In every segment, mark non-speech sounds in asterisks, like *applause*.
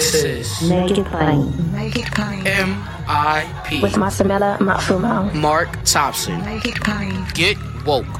This is Make it plain. Make it plain. M.I.P. With Masamela Matfumo. Mark Thompson. Make it plain. Get woke.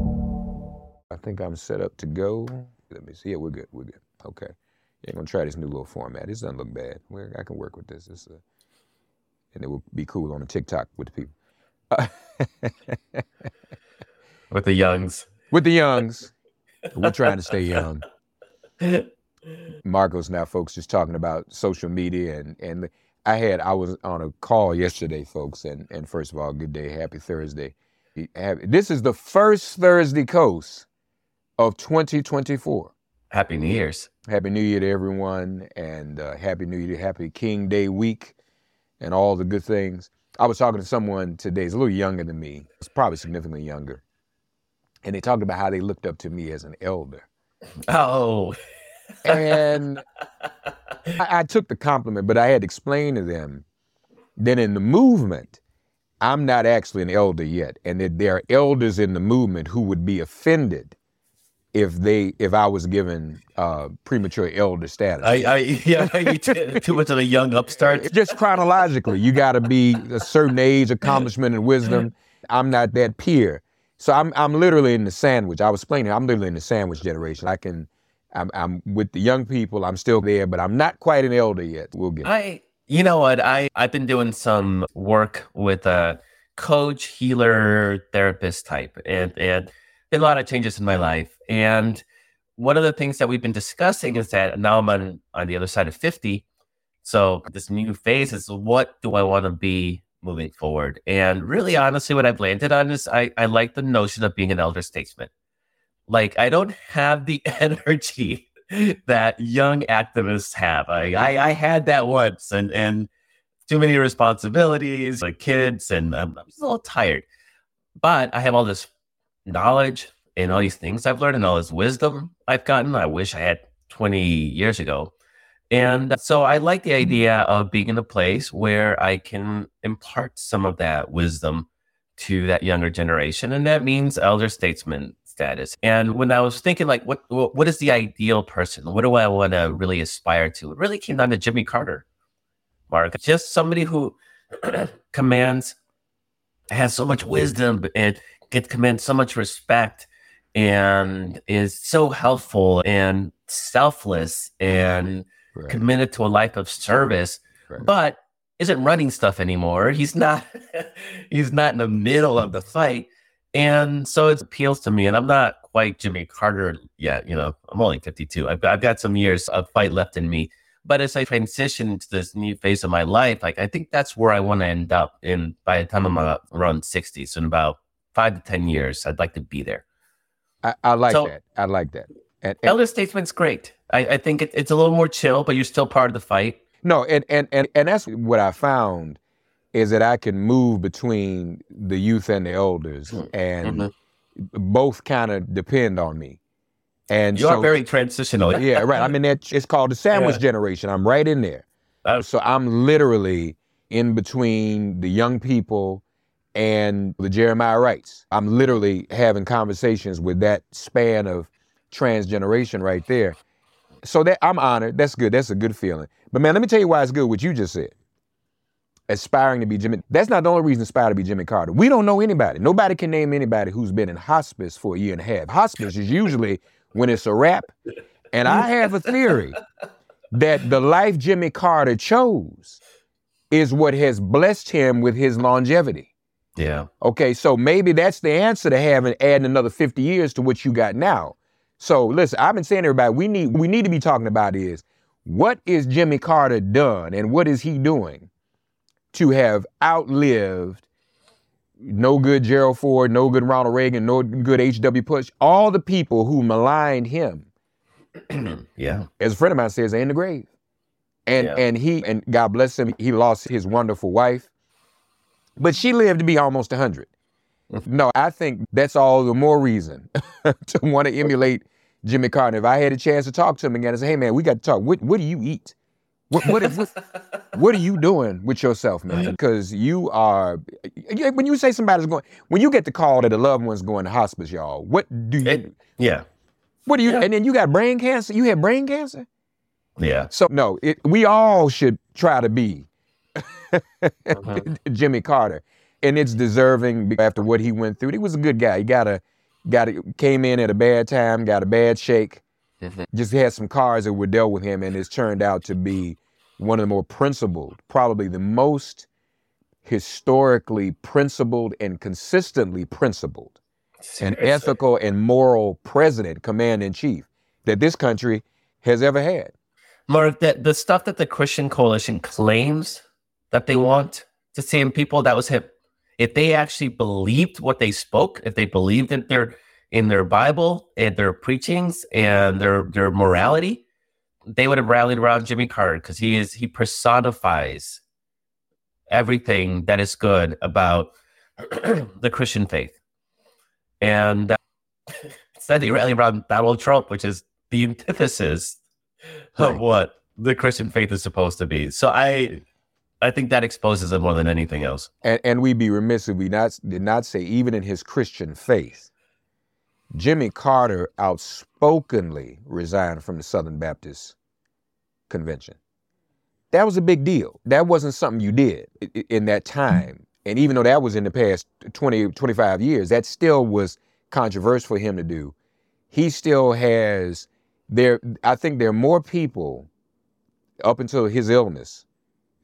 I think I'm set up to go. Let me see. Yeah, we're good. We're good. Okay. Yeah, I'm gonna try this new little format. This doesn't look bad. We're, I can work with this. It's a, and it will be cool on the TikTok with the people. *laughs* with the youngs. With the youngs. We're trying to stay young. Markos now, folks, just talking about social media and and I had I was on a call yesterday, folks, and and first of all, good day, happy Thursday. This is the first Thursday Kos of 2024. Happy New Year's. Happy New Year to everyone, and uh, Happy New Year, Happy King Day week, and all the good things. I was talking to someone today, he's a little younger than me, it's probably significantly younger, and they talked about how they looked up to me as an elder. Oh. and I, I took the compliment, but I had to explain to them that in the movement, I'm not actually an elder yet, and that there are elders in the movement who would be offended if they if I was given uh, premature elder status. I, I *laughs* yeah, you too much of a young upstart. Just chronologically, you got to be a certain age, accomplishment, and wisdom. I'm not that peer, so I'm I'm literally in the sandwich. I was explaining, I'm literally in the sandwich generation. I can, I'm I'm with the young people. I'm still there, but I'm not quite an elder yet. We'll get. I you know what I I've been doing some work with a coach, healer, therapist type, and and a lot of changes in my life. And one of the things that we've been discussing is that now I'm on, on the other side of 50. So this new phase is what do I want to be moving forward? And really honestly, what I've landed on is I, I like the notion of being an elder statesman. Like I don't have the *laughs* energy that young activists have. I, I, I had that once and and too many responsibilities, like kids, and I'm, I'm just a little tired. But I have all this knowledge and all these things I've learned and all this wisdom I've gotten. I wish I had 20 years ago. And so I like the mm-hmm. idea of being in a place where I can impart some of that wisdom to that younger generation. And that means elder statesman status. And when I was thinking like what what is the ideal person? What do I want to really aspire to? It really came down to Jimmy Carter. Mark, just somebody who *clears throat* commands has so much wisdom and get commands so much respect and is so helpful and selfless and right. committed to a life of service, right. but isn't running stuff anymore. He's not *laughs* he's not in the middle of the fight. And so it appeals to me. And I'm not quite Jimmy Carter yet. You know, I'm only 52. I've, I've got some years of fight left in me. But as I transition to this new phase of my life, like I think that's where I want to end up in by the time I'm around 60. So in about five to 10 years, I'd like to be there. I, I like so, that. I like that. And, and elder statesman's great. I, I think it, it's a little more chill, but you're still part of the fight. No, and, and and and that's what I found is that I can move between the youth and the elders, mm-hmm. and mm-hmm. both kind of depend on me. And you so, are very transitional. yeah, right. I mean, that, it's called the sandwich yeah. generation. I'm right in there. so I'm literally in between the young people and the Jeremiah Wrights. I'm literally having conversations with that span of transgeneration right there. So that I'm honored. That's good. That's a good feeling. But man, let me tell you why it's good what you just said. Aspiring to be Jimmy. That's not the only reason aspire to be Jimmy Carter. We don't know anybody. Nobody can name anybody who's been in hospice for a year and a half. Hospice is usually when it's a wrap. And I have a theory that the life Jimmy Carter chose is what has blessed him with his longevity. Yeah. Okay, so maybe that's the answer to having adding another 50 years to what you got now. So listen, I've been saying to everybody, we need we need to be talking about is what is Jimmy Carter done and what is he doing to have outlived no good Gerald Ford, no good Ronald Reagan, no good H.W. Bush, all the people who maligned him. *clears throat* yeah. As a friend of mine says, they're in the grave. And Yeah. and he and God bless him, he lost his wonderful wife. But she lived to be almost 100. No, I think that's all the more reason *laughs* to want to emulate Jimmy Carter. If I had a chance to talk to him again, I say, "Hey man, we got to talk. What what do you eat? What what, is- what, what are you doing with yourself, man? Because you are when you say somebody's going when you get the call that a loved one's going to hospice, y'all. What do you It- yeah. what do you yeah. and then you got brain cancer? You had brain cancer? Yeah. So no, it, we all should try to be Uh-huh. *laughs* Jimmy Carter, and it's deserving after what he went through. He was a good guy. He got a got a, came in at a bad time, got a bad shake. Mhm. Just had some cards that were dealt with him, and it's turned out to be one of the more principled, probably the most historically principled and consistently principled and ethical and moral president, commander in chief that this country has ever had. Mark, that the stuff that the Christian Coalition claims that they want to see in people, that was him. If they actually believed what they spoke, if they believed in their in their Bible and their preachings and their their morality, they would have rallied around Jimmy Carter because he is he personifies everything that is good about *clears throat* the Christian faith. And uh, *laughs* instead, they rally around Donald Trump, which is the antithesis of what the Christian faith is supposed to be. So I, I think that exposes him more than anything else. And, and we'd be remiss if we not did not say, even in his Christian faith, Jimmy Carter outspokenly resigned from the Southern Baptist Convention. That was a big deal. That wasn't something you did in that time. And even though that was in the past 20, 25 years, that still was controversial for him to do. He still has there. I think there are more people up until his illness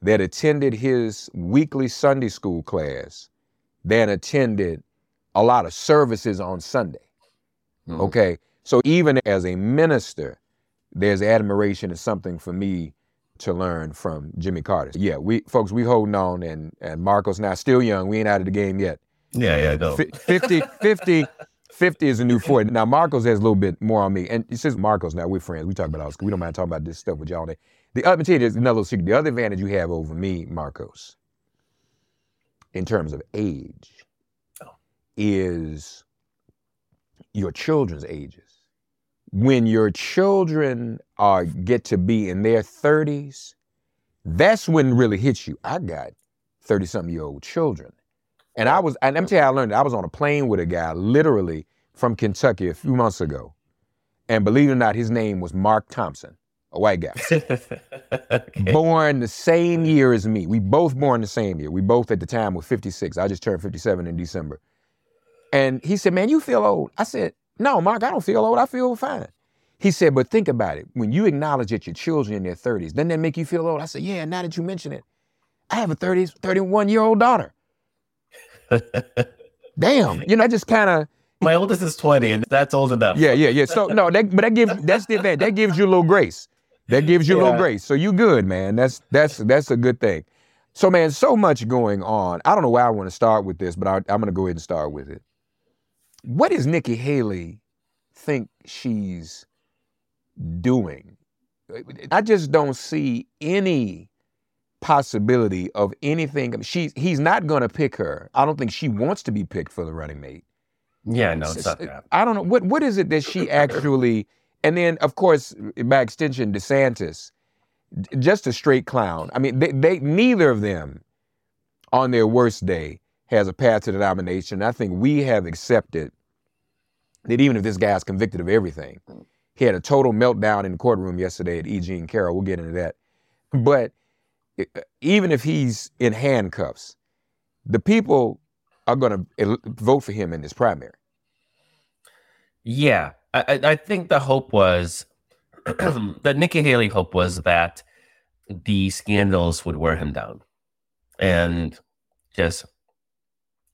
that attended his weekly Sunday school class than attended a lot of services on Sunday. Mhm. Okay. So even as a minister, there's admiration and something for me to learn from Jimmy Carter. Yeah, we folks, we holding on and and Markos now still young. We ain't out of the game yet. Yeah, yeah, no. Fi- 50, 50, 50 is a new 40. Now, Markos has a little bit more on me. And since Markos, now we're friends, we talk about all this. We don't mind talking about this stuff with y'all. day. The uh, other, you, there's another secret. The other advantage you have over me, Markos, in terms of age, Oh. is your children's ages. When your children are get to be in their 30s, that's when it really hits you. I got 30 something year old children. And I was, and let me tell you, how I learned. it. I was on a plane with a guy literally from Kentucky a few months ago. And believe it or not, his name was Mark Thompson, a white guy. *laughs* Okay. Born the same year as me. We both born the same year. We both at the time were 56. I just turned 57 in December. And he said, Man, you feel old. I said, No, Mark, I don't feel old. I feel fine. He said, But think about it. When you acknowledge that your children are in their 30s, doesn't that make you feel old? I said, Yeah, now that you mention it, I have a 30, 31 year old daughter. *laughs* Damn. You know, I just kind of, My oldest is 20, and that's old enough. yeah, yeah, yeah. So no, that, but that gives that's the event. That gives you a little grace. That gives you a little grace. So you good, man. That's that's that's a good thing. So man, so much going on. I don't know why I want to start with this, but I, I'm going to go ahead and start with it. What does Nikki Haley think she's doing? I just don't see any possibility of anything. She he's not going to pick her. I don't think she wants to be picked for the running mate. Yeah, no, it's not that. I don't know what what is it that she actually, and then of course by extension DeSantis, just a straight clown. I mean, they, they neither of them, on their worst day, has a path to the nomination. I think we have accepted that even if this guy's convicted of everything, he had a total meltdown in the courtroom yesterday at E. Jean Carroll. We'll get into that, but uh, even if he's in handcuffs, the people are going to vote for him in this primary. Yeah, I, I think the hope was *clears throat* the Nikki Haley hope was that the scandals would wear him down, and just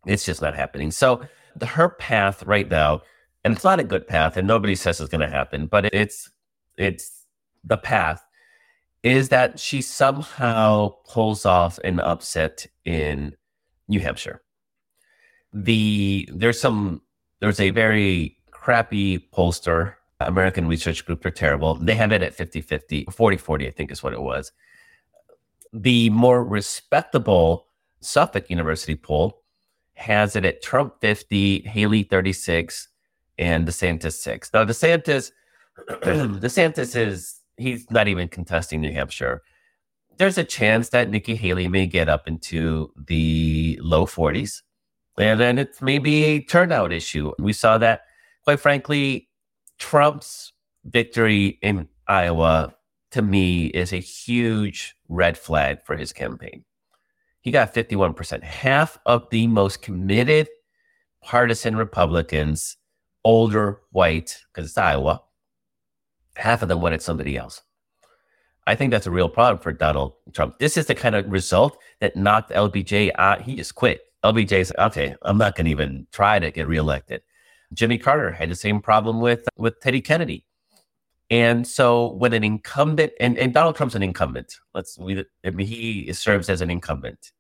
it's just not happening. So the, her path right now, and it's not a good path, and nobody says it's going to happen, but it's it's the path is that she somehow pulls off an upset in New Hampshire. The there's some there's a very crappy pollster, American Research Group, they're terrible. They have it at 50 50, 40 40, I think is what it was. the more respectable Suffolk University poll has it at Trump 50, Haley 36, and DeSantis 6. Now, DeSantis, *clears throat* DeSantis is, he's not even contesting New Hampshire. There's a chance that Nikki Haley may get up into the low 40s. And then it's maybe a turnout issue. We saw that, quite frankly, Trump's victory in Iowa to me is a huge red flag for his campaign. He got 51%, half of the most committed partisan Republicans, older, white, because it's Iowa, half of them wanted somebody else. I think that's a real problem for Donald Trump. This is the kind of result that knocked LBJ out. He just quit. LBJ's okay, I'm not going to even try to get reelected. Jimmy Carter had the same problem with with Teddy Kennedy. And so when an incumbent and, and Donald Trump's an incumbent, let's we I mean, he serves as an incumbent.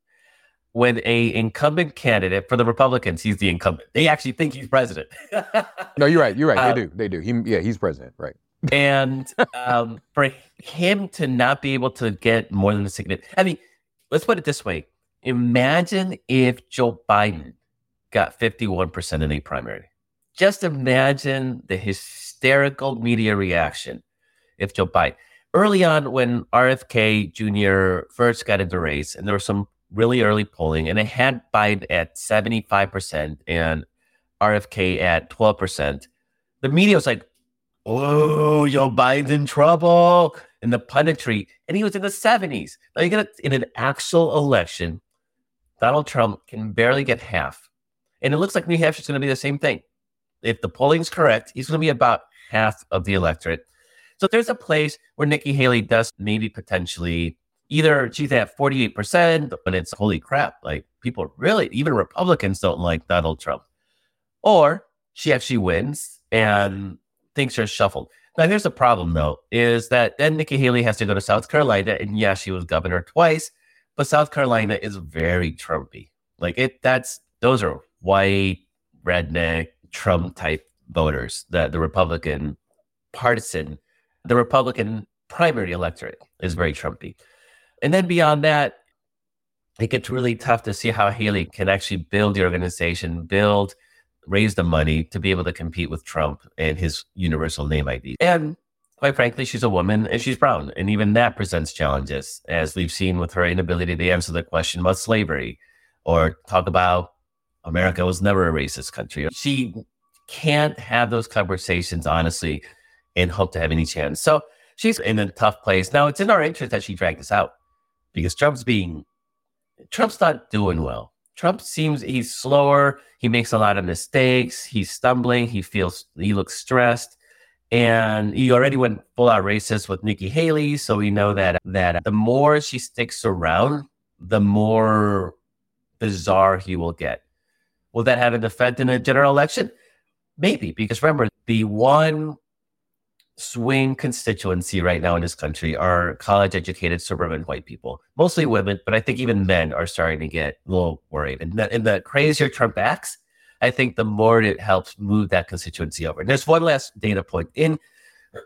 When a incumbent candidate for the Republicans, he's the incumbent. They actually think he's president. *laughs* no, you're right. You're right. Uh, they do. They do. He, yeah, he's president. Right. and um, for him to not be able to get more than a significant, I mean, let's put it this way: Imagine if Joe Biden got 51% in a primary. Just imagine the hysterical media reaction if Joe Biden. Early on, when RFK Jr. first got into the race, and there was some really early polling, and it had Biden at 75% and RFK at 12%, the media was like, oh, Joe Biden's in trouble. And the punditry, and he was in the 70s. Now you get in an actual election, Donald Trump can barely get half. And it looks like New Hampshire is going to be the same thing if the polling's correct, he's going to be about half of the electorate. So there's a place where Nikki Haley does maybe potentially either she's at 48%, but it's holy crap, like people really, even Republicans don't like Donald Trump. Or she actually wins and things are shuffled. Now, here's the problem though, is that then Nikki Haley has to go to South Carolina, and yeah, she was governor twice, but South Carolina is very Trumpy. Like it, that's those are white, redneck, Trump type voters, the, the Republican partisan, the Republican primary electorate is very Trumpy. And then beyond that, it gets really tough to see how Haley can actually build the organization, build, raise the money to be able to compete with Trump and his universal name ID. And quite frankly, she's a woman and she's brown. And even that presents challenges, as we've seen with her inability to answer the question about slavery or talk about America was never a racist country. She can't have those conversations honestly and hope to have any chance. So she's in a tough place. Now it's in our interest that she dragged this out because Trump's being Trump's not doing well. Trump seems he's slower. He makes a lot of mistakes. He's stumbling. He feels he looks stressed. And he already went full out racist with Nikki Haley. So we know that that the more she sticks around, the more bizarre he will get. Will that have an effect in a general election? Maybe, because remember, the one swing constituency right now in this country are college educated suburban white people, mostly women, but I think even men are starting to get a little worried. And the, and the crazier Trump acts, I think the more it helps move that constituency over. And there's one last data point in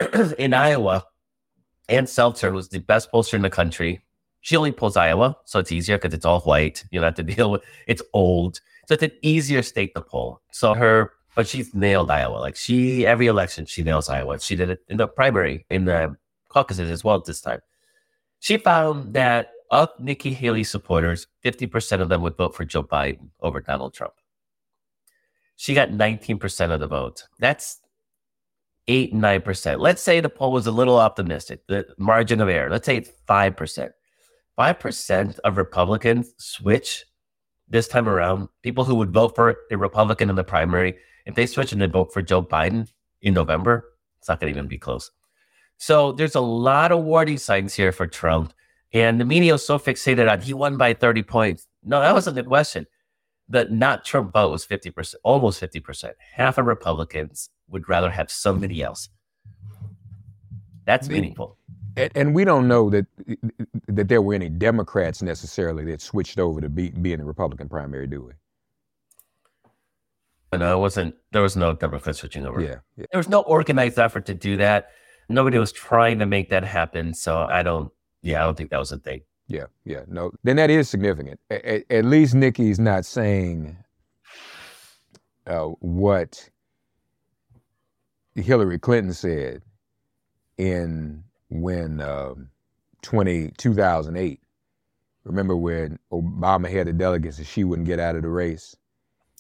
*clears throat* in Iowa. Ann Selzer was the best pollster in the country. She only pulls Iowa, so it's easier because it's all white. You don't have to *laughs* deal with it's old. So it's an easier state to poll. So her, but she's nailed Iowa. Like she, every election, she nails Iowa. She did it in the primary, in the caucuses as well this time. She found that of Nikki Haley supporters, 50% of them would vote for Joe Biden over Donald Trump. She got 19% of the vote. That's eight, 9%. Let's say the poll was a little optimistic, the margin of error. Let's say it's 5%. 5% of Republicans switch this time around, people who would vote for a Republican in the primary, if they switch and they vote for Joe Biden in November, it's not going to even be close. So there's a lot of warning signs here for Trump. And the media was so fixated on he won by 30 points. No, that wasn't the question. The not Trump vote was 50%, almost 50%. Half of Republicans would rather have somebody else. That's meaningful. And, and, we don't know that that there were any Democrats necessarily that switched over to be, be in the Republican primary, do we? No, it wasn't. There was no Democrat switching over. Yeah, yeah, there was no organized effort to do that. Nobody was trying to make that happen. So I don't. Yeah, I don't think that was a thing. Yeah, yeah. No, then that is significant. At, at least Nikki's not saying uh, what Hillary Clinton said in when um, 20, 2008. Remember when Obama had the delegates and she wouldn't get out of the race?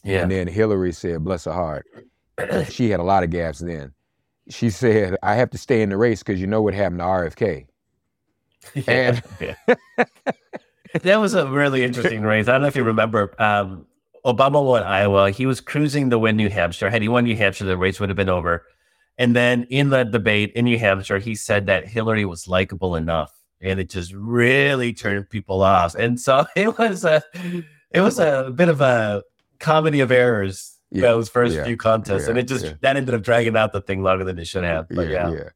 Yeah. And then Hillary said, bless her heart, *clears throat* she had a lot of gaps then. She said, I have to stay in the race because you know what happened to RFK. *laughs* Yeah, And- yeah. *laughs* that was a really interesting race. I don't know if you remember. Um, Obama won Iowa. He was cruising to win New Hampshire. Had he won New Hampshire, the race would have been over. And then in the debate in New Hampshire, he said that Hillary was likable enough, and it just really turned people off. And so *laughs* it was a, it was a bit of a comedy of errors. Yeah, those first yeah, few contests, and it just yeah. that ended up dragging out the thing longer than it should have. But yeah, yeah.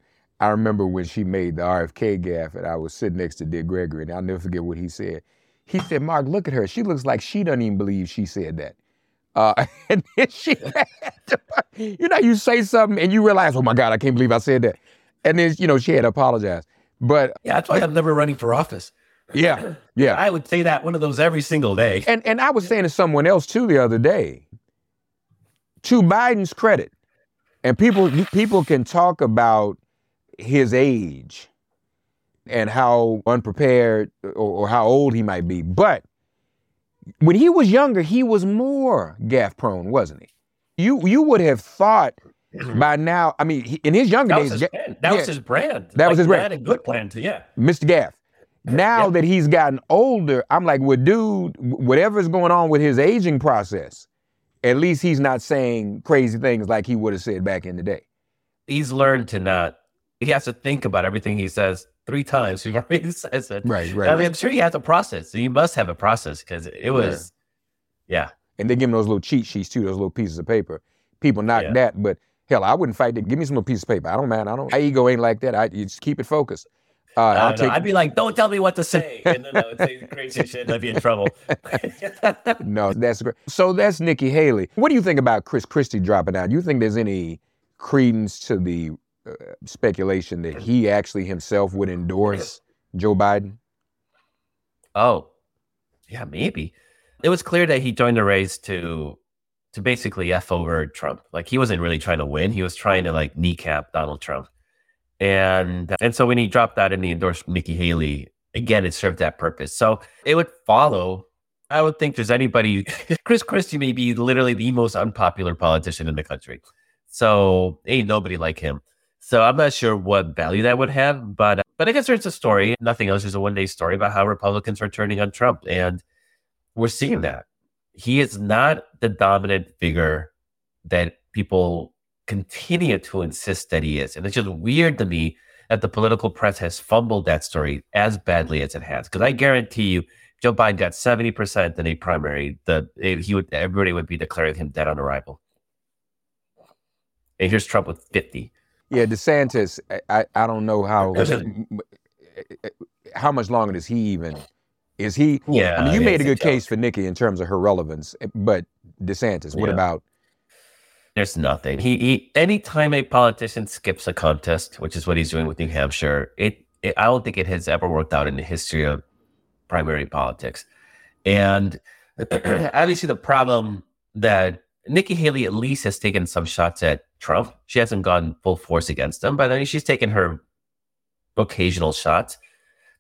I remember when she made the RFK gaffe and I was sitting next to Dick Gregory and I'll never forget what he said. He said, Mark, look at her. She looks like she doesn't even believe she said that. Uh, *laughs* and then she *laughs* to, you know, you say something and you realize, oh my God, I can't believe I said that. And then, you know, she had to apologize. But yeah, that's why I'm never running for office. yeah, *clears throat* yeah. I would say that one of those every single day. And and I was saying to someone else too the other day. To Biden's credit, and people people can talk about his age and how unprepared or, or how old he might be, but when he was younger, he was more gaffe prone, wasn't he? You you would have thought *clears throat* by now. I mean, he, in his younger That was days, his. That yeah, was his brand. That was his brand. had a good plan too. Yeah. Mr. Gaffe. Now Yeah. that he's gotten older, I'm like, well, dude, whatever's going on with his aging process, at least he's not saying crazy things like he would have said back in the day. He's learned to not. He has to think about everything he says three times he says it. Right, I mean, I'm sure he has a process. He must have a process because it was, yeah. And they give him those little cheat sheets too, those little pieces of paper. People knock Yeah. that, but hell, I wouldn't fight that. Give me some little piece of paper. I don't mind. I don't. My ego ain't like that. I you just keep it focused. Uh, I I'll know. take. I'd be like, don't tell me what to say. *laughs* And then I would say crazy shit and I'd be in trouble. *laughs* no, that's great. So that's Nikki Haley. What do you think about Chris Christie dropping out? Do you think there's any credence to the uh, speculation that he actually himself would endorse Joe Biden? Oh, yeah, maybe. It was clear that he joined the race to to basically f over Trump. Like he wasn't really trying to win; he was trying to like kneecap Donald Trump. And and so when he dropped out and he endorsed Nikki Haley, again, it served that purpose. So it would follow. I would think there's anybody. *laughs* Chris Christie may be literally the most unpopular politician in the country. So ain't nobody like him. So I'm not sure what value that would have, but uh, but I guess there's a story. Nothing else. There's a one day story about how Republicans are turning on Trump, and we're seeing that he is not the dominant figure that people continue to insist that he is, and it's just weird to me that the political press has fumbled that story as badly as it has. Because I guarantee you, Joe Biden got seventy percent in a primary. The eh, he would everybody would be declaring him dead on arrival. And here's Trump with fifty. Yeah, DeSantis. I I, I don't know how eh, how much longer does he even? Is he? Yeah, I mean, you made a it's a good case for Nikki in terms of her relevance, eh, but DeSantis. What Yeah. about? There's nothing. He, he anytime a politician skips a contest, which is what he's doing with New Hampshire, it, it I don't think it has ever worked out in the history of primary politics. And *clears throat* obviously the problem that Nikki Haley at least has taken some shots at Trump. She hasn't gone full force against him, but I mean she's taken her occasional shots.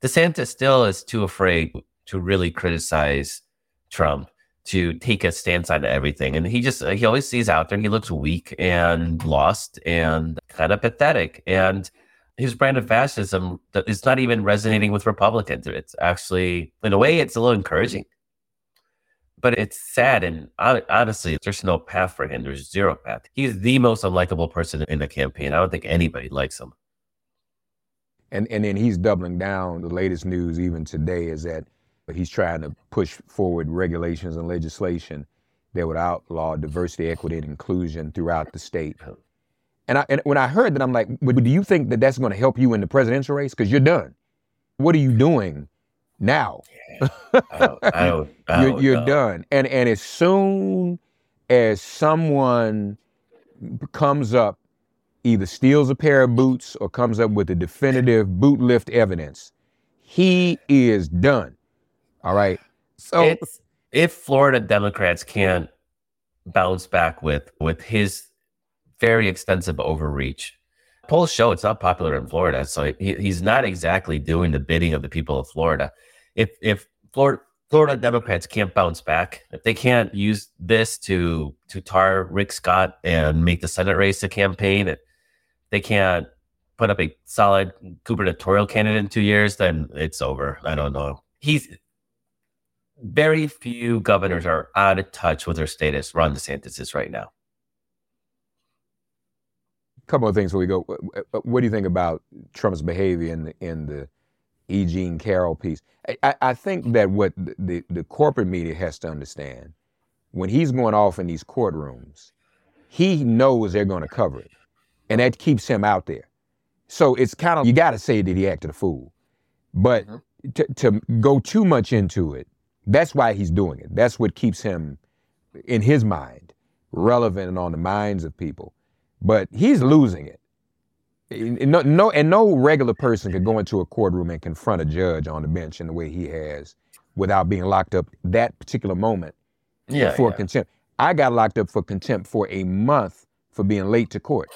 DeSantis still is too afraid to really criticize Trump to take a stance on everything. And he just, uh, he always sees out there and he looks weak and lost and kind of pathetic. And his brand of fascism is not even resonating with Republicans. It's actually, in a way, it's a little encouraging. But it's sad. And honestly, there's no path for him. There's zero path. He's the most unlikable person in the campaign. I don't think anybody likes him. And and then he's doubling down. The latest news, even today, is that he's trying to push forward regulations and legislation that would outlaw diversity, equity, and inclusion throughout the state. And, I, and when I heard that, I'm like, well, do you think that that's going to help you in the presidential race? Because you're done. What are you doing now? I don't, I don't, I you're you're done. And and as soon as someone comes up, either steals a pair of boots or comes up with the definitive boot lift evidence, He is done. All right. So it's, if Florida Democrats can't bounce back with with his very extensive overreach, polls show it's not popular in Florida. So he, he's not exactly doing the bidding of the people of Florida. If if Florida Florida Democrats can't bounce back, if they can't use this to to tar Rick Scott and make the Senate race a campaign, if they can't put up a solid gubernatorial candidate in two years, then it's over. I don't know. He's very few governors are out of touch with their status. Ron DeSantis is right now. A couple of things before we go. What do you think about Trump's behavior in the in the E. Jean Carroll piece? I, I think that what the, the corporate media has to understand when he's going off in these courtrooms, he knows they're going to cover it, and that keeps him out there. So it's kind of you got to say that he acted a fool, but mm-hmm. to, to go too much into it that's why he's doing it. That's what keeps him, in his mind, relevant and on the minds of people. But he's losing it. No, no, and no regular person could go into a courtroom and confront a judge on the bench in the way he has without being locked up that particular moment yeah, for yeah. contempt. I got locked up for contempt for a month for being late to court.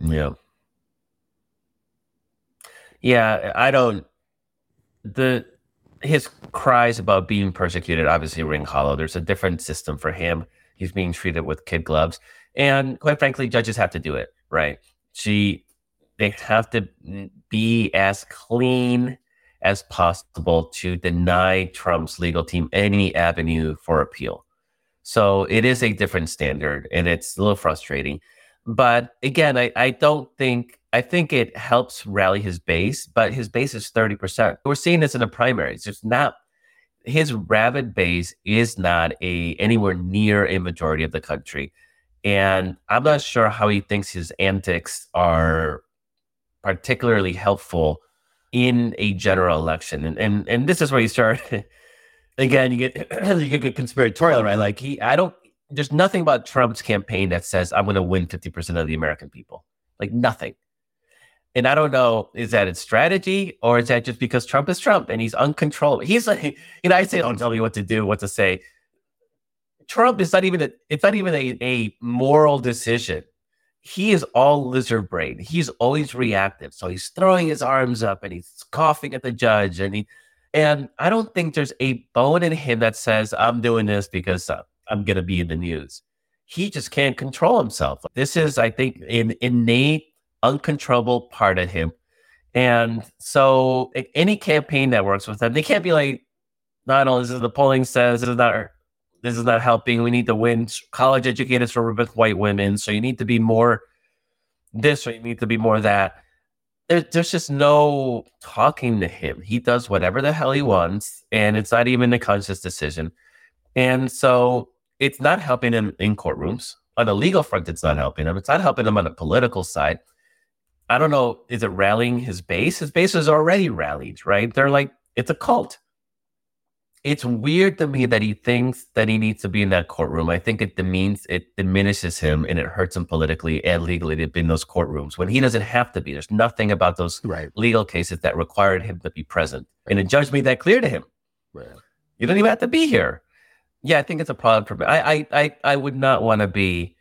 Yeah. Yeah, I don't the his cries about being persecuted obviously ring hollow. There's a different system for him. He's being treated with kid gloves. And quite frankly, judges have to do it, right? She they have to be as clean as possible to deny Trump's legal team any avenue for appeal. So it is a different standard and it's a little frustrating. But again, I, I don't think I think it helps rally his base, but his base is 30%. We're seeing this in the primaries. It's not his rabid base is not a anywhere near a majority of the country. And I'm not sure how he thinks his antics are particularly helpful in a general election. And and, and this is where you start *laughs* again, you get *clears throat* you get conspiratorial, right? Like he I don't there's nothing about Trump's campaign that says I'm gonna win 50% of the American people. Like nothing. And I don't know, is that a strategy or is that just because Trump is Trump and he's uncontrollable? He's like, *laughs* you know, I say, don't tell me what to do, what to say. Trump is not even a, it's not even a, a moral decision. He is all lizard brain. He's always reactive. So he's throwing his arms up and he's coughing at the judge. And he, and I don't think there's a bone in him that says, I'm doing this because uh, I'm going to be in the news. He just can't control himself. This is, I think, an innate uncontrollable part of him. And so any campaign that works with them, they can't be like, not this is the polling says is not this is not helping. We need to win college educators for white women. So you need to be more this or you need to be more that. There, there's just no talking to him. He does whatever the hell he wants, and it's not even a conscious decision. And so it's not helping him in courtrooms. On the legal front, it's not helping him. It's not helping him on the political side. I don't know, is it rallying his base? His base is already rallied, right? They're like, it's a cult. It's weird to me that he thinks that he needs to be in that courtroom. I think it demeans, it diminishes him and it hurts him politically and legally to be in those courtrooms when he doesn't have to be. There's nothing about those right. legal cases that required him to be present. And the judge made that clear to him. Right. You don't even have to be here. Yeah, I think it's a problem for me. I I I, I would not want to be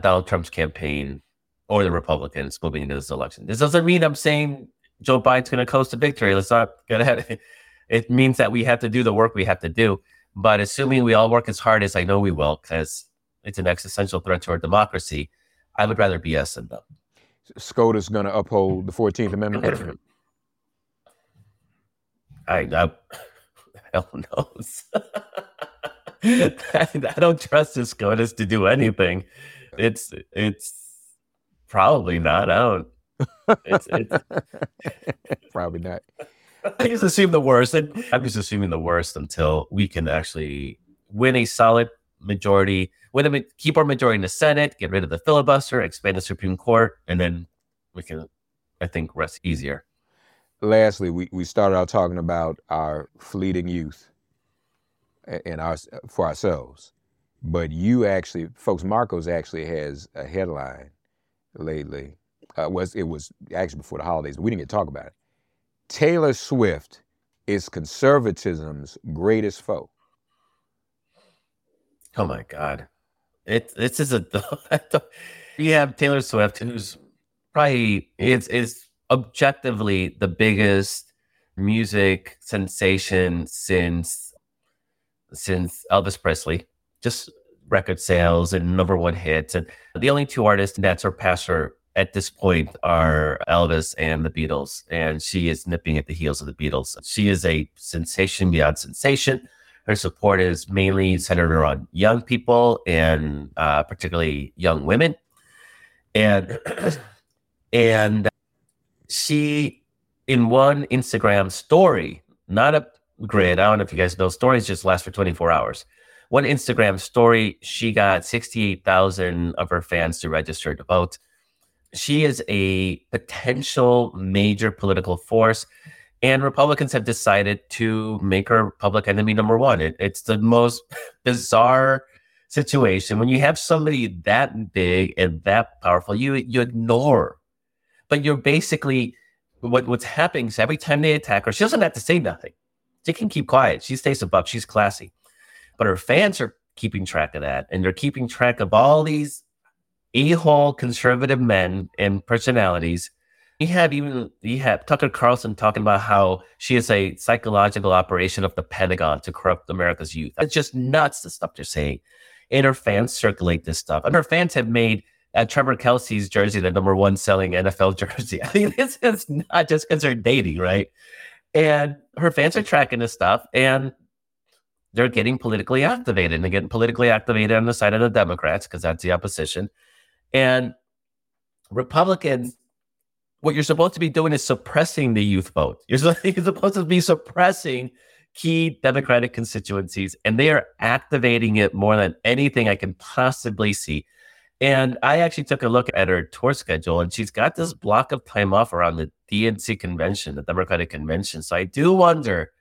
Donald Trump's campaign or the Republicans moving into this election. This doesn't mean I'm saying Joe Biden's going to coast to victory. Let's not get ahead. It means that we have to do the work we have to do. But assuming we all work as hard as I know we will, because it's an existential threat to our democracy, I would rather BS than them. SCOTUS going to uphold the 14th Amendment? *clears throat* I, I *laughs* hell knows. *laughs* I don't trust the SCOTUS to do anything. It's it's Probably not. I don't. *laughs* It's, it's probably not. I just assume the worst, and *laughs* I'm just assuming the worst until we can actually win a solid majority, win a keep our majority in the Senate, get rid of the filibuster, expand the Supreme Court, and then we can, I think, rest easier. Lastly, we, we started out talking about our fleeting youth and our for ourselves, but you actually, folks, Markos actually has a headline lately. Uh, was it was actually before the holidays. But we didn't get to talk about it. Taylor Swift is conservatism's greatest foe. Oh my God. It this is a *laughs* you have Taylor Swift who's probably it's is objectively the biggest music sensation since since Elvis Presley. Just record sales and number one hits. And the only two artists that surpass her at this point are Elvis and the Beatles. And she is nipping at the heels of the Beatles. She is a sensation beyond sensation. Her support is mainly centered around young people and uh, particularly young women. And *clears throat* and she in one Instagram story, not a grid. I don't know if you guys know stories just last for 24 hours. One Instagram story, she got 68,000 of her fans to register to vote. She is a potential major political force. And Republicans have decided to make her public enemy number one. It, it's the most *laughs* bizarre situation when you have somebody that big and that powerful. You you ignore, but you're basically what what's happening is every time they attack her, she doesn't have to say nothing. She can keep quiet. She stays above. She's classy, but her fans are keeping track of that, and they're keeping track of all these a-hole conservative men and personalities you have even you have Tucker Carlson talking about how she is a psychological operation of the Pentagon to corrupt America's youth. It's just nuts the stuff they're saying. And her fans circulate this stuff. And her fans have made uh, Travis Kelce's jersey the number one selling NFL *laughs* jersey. I mean, it's not just because they're dating, right? And her fans are tracking this stuff and they're getting politically activated and they're getting politically activated on the side of the Democrats because that's the opposition. And Republicans what you're supposed to be doing is suppressing the youth vote. *laughs* You're supposed to be suppressing key Democratic constituencies, and they are activating it more than anything I can possibly see. And I actually took a look at her tour schedule, and she's got this block of time off around the DNC convention, the Democratic convention. So I do wonder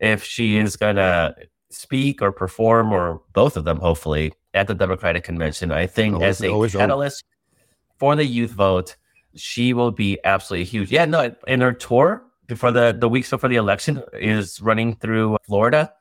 if she is going to speak or perform or both of them, hopefully, at the Democratic convention. I think always, as a catalyst for the youth vote, she will be absolutely huge. Yeah, no, in her tour before the the weeks before the election is running through Florida,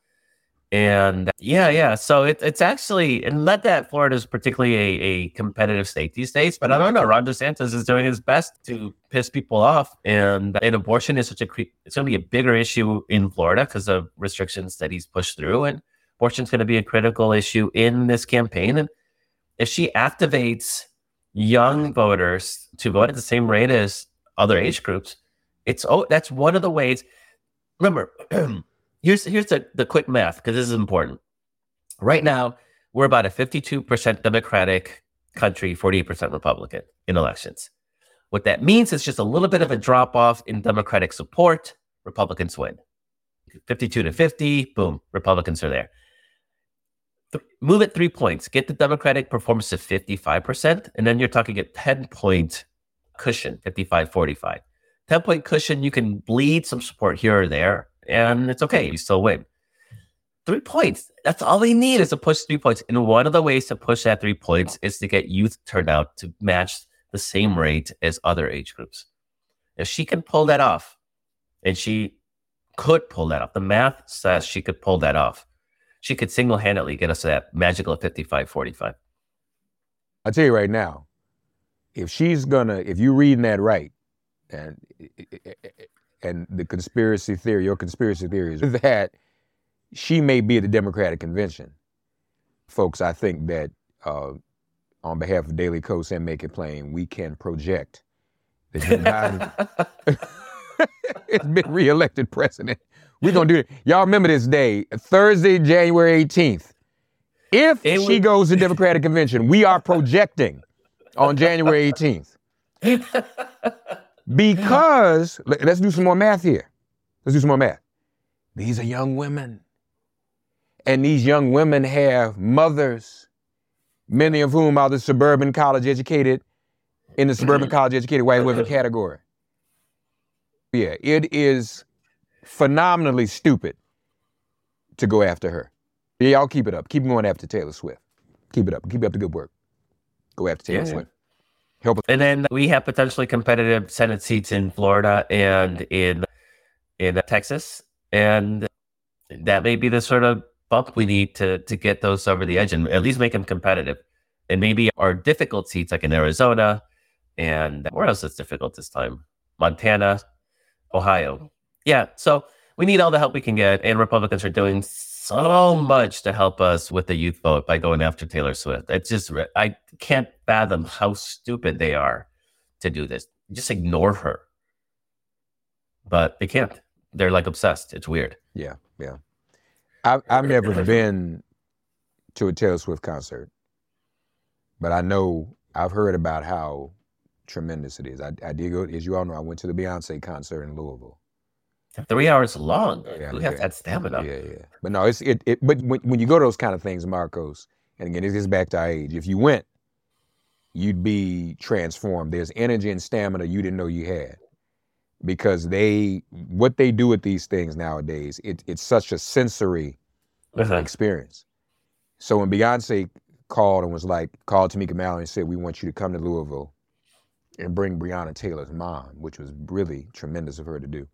and yeah, yeah. So it, it's actually and not that Florida is particularly a, a competitive state these days, but I don't know. Ron DeSantis is doing his best to piss people off, and and abortion is such a it's going to be a bigger issue in Florida because of restrictions that he's pushed through, and abortion is going to be a critical issue in this campaign, and if she activates young voters to vote at the same rate as other age groups. It's oh, that's one of the ways. Remember, *clears throat* here's here's the, the quick math because this is important. Right now, we're about a 52% Democratic country, 48% Republican in elections. What that means is just a little bit of a drop off in Democratic support. Republicans win. 52 to 50, boom, Republicans are there th- move it three points, get the Democratic performance to 55%, and then you're talking a 10 point cushion, 55 45. 10 point cushion, you can bleed some support here or there, and it's okay. You still win. Three points. That's all they need is to push three points. And one of the ways to push that three points is to get youth turnout to match the same rate as other age groups. If she can pull that off, and she could pull that off, the math says she could pull that off she could single handedly get us to that magical 55 45. I'll tell you right now, if she's gonna, if you're reading that right, and and the conspiracy theory, your conspiracy theory is that she may be at the Democratic convention. Folks, I think that uh, on behalf of Daily Kos and Make It Plain, we can project that Joe Biden has been reelected president we're gonna do it. Y'all remember this day, Thursday, January 18th. If she goes to Democratic convention, we are projecting on January 18th. *laughs* because let's do some more math here. Let's do some more math. These are young women. And these young women have mothers, many of whom are the suburban college educated, in the suburban *clears throat* college educated white women category. Yeah, it is phenomenally stupid to go after her. Yeah, y'all keep it up. Keep going after Taylor Swift. Keep it up. Keep up the good work. Go after Taylor yeah. Swift. Help. And then we have potentially competitive Senate seats in Florida and in in Texas, and that may be the sort of bump we need to to get those over the edge and at least make them competitive. And maybe our difficult seats, like in Arizona, and where else is difficult this time? Montana, Ohio. Yeah, so we need all the help we can get, and Republicans are doing so much to help us with the youth vote by going after Taylor Swift. It's just I can't fathom how stupid they are to do this. Just ignore her. But they can't. They're like obsessed. It's weird. Yeah, yeah. I've I've never been to a Taylor Swift concert, but I know I've heard about how tremendous it is. I, I did go, as you all know, I went to the Beyonce concert in Louisville. Three hours long. Yeah, Who has that stamina? Yeah, yeah. But no, it's it. it but when, when you go to those kind of things, Markos, and again, it gets back to our age. If you went, you'd be transformed. There's energy and stamina you didn't know you had because they what they do with these things nowadays it, it's such a sensory uh-huh. experience so when beyonce called and was like called tamika mallory and said we want you to come to louisville and bring breonna taylor's mom which was really tremendous of her to do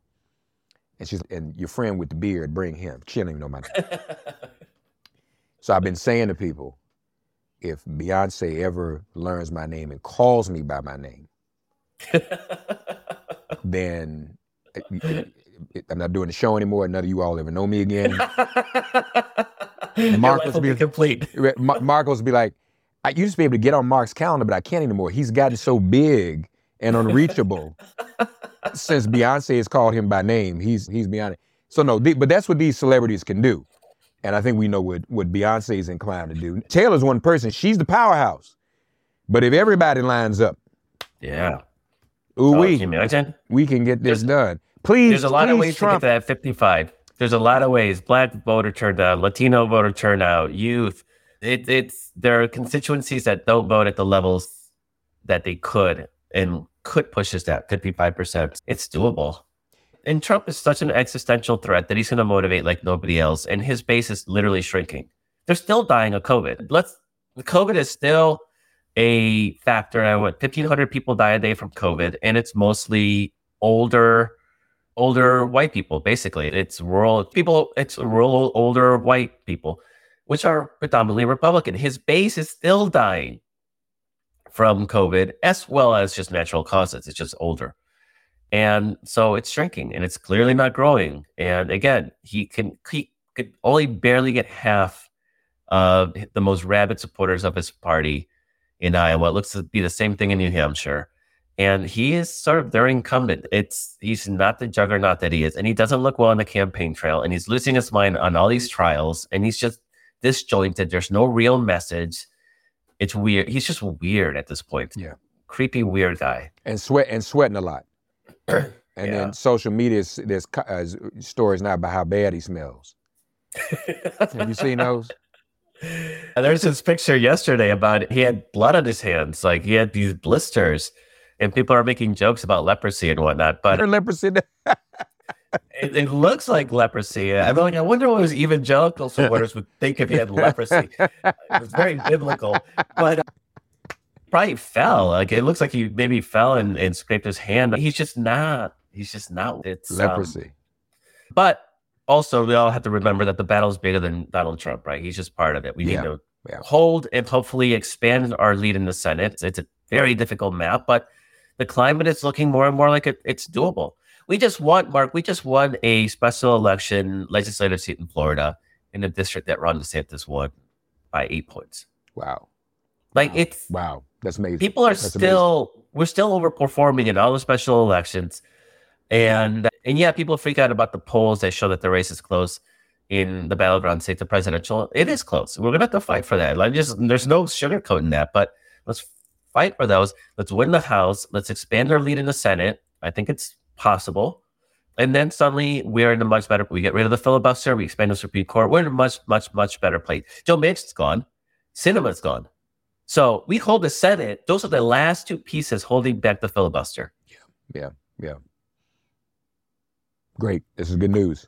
and she's and your friend with the beard bring him she didn't even know my name *laughs* so i've been saying to people if beyonce ever learns my name and calls me by my name *laughs* then eh, I'm not doing the show anymore. None of you all ever know me again. *laughs* Markos will be complete. Markos will be like, I used to be able to get on Mark's calendar, but I can't anymore. He's gotten so big and unreachable since Beyonce has called him by name. He's he's beyond it. So no, but that's what these celebrities can do, and I think we know what what Beyonce is inclined to do. Taylor's one person; she's the powerhouse. But if everybody lines up, yeah, Ooh, oh, we, can? We can get this there's, done. Please. There's a lot of ways Trump. to get to that 55. There's a lot of ways. Black voter turnout, Latino voter turnout, youth. It, it's there are constituencies that don't vote at the levels that they could and could push us that 55%. It's doable. And Trump is such an existential threat that he's going to motivate like nobody else. And his base is literally shrinking. They're still dying of COVID. Let's, COVID is still a factor. I went 1,500 people die a day from COVID, and it's mostly older, older white people. Basically, it's rural people. It's rural, older white people, which are predominantly Republican. His base is still dying from COVID, as well as just natural causes. It's just older. And so it's shrinking and it's clearly not growing. And again, he can he could only barely get half of the most rabid supporters of his party in Iowa. It looks to be the same thing in New Hampshire. And he is sort of their incumbent. It's he's not the juggernaut that he is, and he doesn't look well on the campaign trail. And he's losing his mind on all these trials, and he's just disjointed. There's no real message. It's weird. He's just weird at this point. Yeah, creepy, weird guy. And sweat and sweating a lot. *clears throat* and yeah. then social media, there's uh, stories now about how bad he smells. Have you seen those? And *laughs* there's this picture yesterday about he had blood on his hands, like he had these blisters, and people are making jokes about leprosy and whatnot. But leprosy. *laughs* it, it, looks like leprosy. I'm like, I wonder what his evangelical supporters would think if he had leprosy. It was very biblical, but probably fell. Like it looks like he maybe fell and, and scraped his hand. He's just not. He's just not. It's leprosy. Um, but also we all have to remember that the battle is bigger than Donald Trump, right? He's just part of it. We yeah. need to yeah. hold and hopefully expand our lead in the Senate. It's, it's, a very difficult map, but the climate is looking more and more like it, it's doable. We just won, Mark, we just won a special election legislative seat in Florida in a district that Ron DeSantis won by eight points. Wow. Like wow. it's wow. That's amazing. People are That's still amazing. we're still overperforming in all the special elections. And and yeah, people freak out about the polls that show that the race is close in the battleground state, the presidential. It is close. We're gonna have to fight for that. Like just there's no sugarcoating that, but let's fight for those. Let's win the House. Let's expand our lead in the Senate. I think it's possible. And then suddenly we're in a much better. We get rid of the filibuster. We expand the Supreme Court. We're in a much, much, much better place. Joe Manchin's gone. Sinema's gone. So we hold the Senate. Those are the last two pieces holding back the filibuster. Yeah, yeah, yeah. Great. This is good news.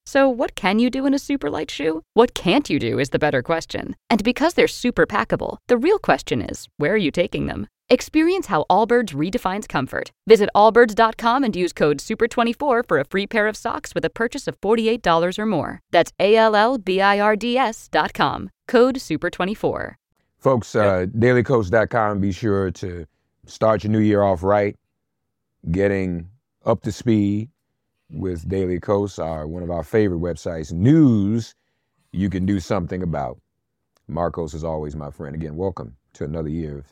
So, what can you do in a super light shoe? What can't you do is the better question. And because they're super packable, the real question is where are you taking them? Experience how Allbirds redefines comfort. Visit allbirds.com and use code SUPER24 for a free pair of socks with a purchase of $48 or more. That's A L L B I R D S.com. Code SUPER24. Folks, uh, dailykos.com, be sure to start your new year off right, getting up to speed with Daily Kos, our one of our favorite websites. News you can do something about. Markos is always my friend. Again, welcome to another year of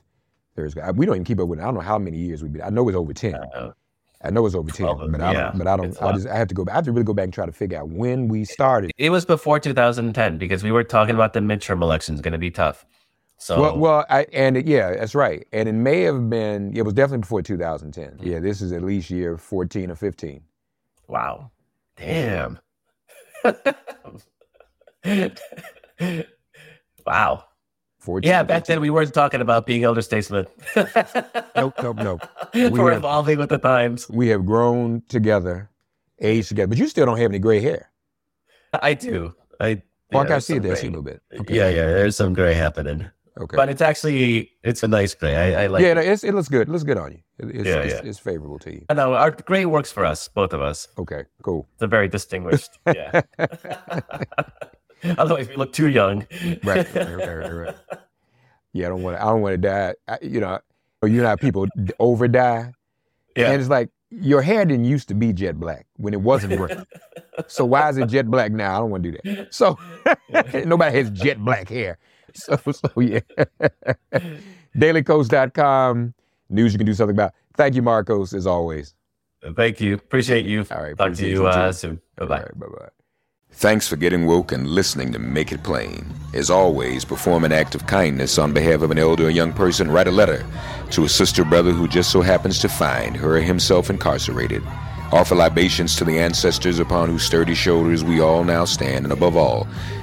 Thursday. We don't even keep up with it. I don't know how many years we've been. I know it's over 10. Uh, I know it's over 10, but I don't, but I don't, I just, I have to go back. I have to really go back and try to figure out when we started. It was before 2010 because we were talking about the midterm elections going to be tough. So well, well, I, and it, yeah, that's right. And it may have been. It was definitely before 2010. Mm-hmm. Yeah, this is at least year 14 or 15. Wow, damn. wow. yeah, back then we weren't talking about being elder statesmen. nope, nope, nope. *laughs* We We're have, evolving with the times. We have grown together, aged together, but you still don't have any gray hair. I do. I. Well, yeah, I see this a little bit. Okay. Yeah, yeah. There's some gray happening. Okay. But it's actually it's a nice gray. I, I like. Yeah, it. No, it looks good. It looks good on you. It's, yeah, it's, yeah. it's favorable to you. I know our gray works for us, both of us. Okay, cool. It's a very distinguished. *laughs* Yeah. *laughs* Otherwise, we look too young. right, right, right, right. Yeah, I don't want. to. I don't want to die. I, you know, you know how people over die. Yeah. And it's like your hair didn't used to be jet black when it wasn't gray. so why is it jet black now? I don't want to do that. So *laughs* nobody has jet black hair. *laughs* so, so yeah. *laughs* Dailykos.com. News you can do something about. Thank you, Markos, as always. Thank you. Appreciate you. All right. Talk to you uh, soon. Bye bye. Right, bye bye. Thanks for getting woke and listening to Make It Plain. As always, perform an act of kindness on behalf of an elder or young person. Write a letter to a sister brother who just so happens to find her or himself incarcerated. Offer libations to the ancestors upon whose sturdy shoulders we all now stand, and above all,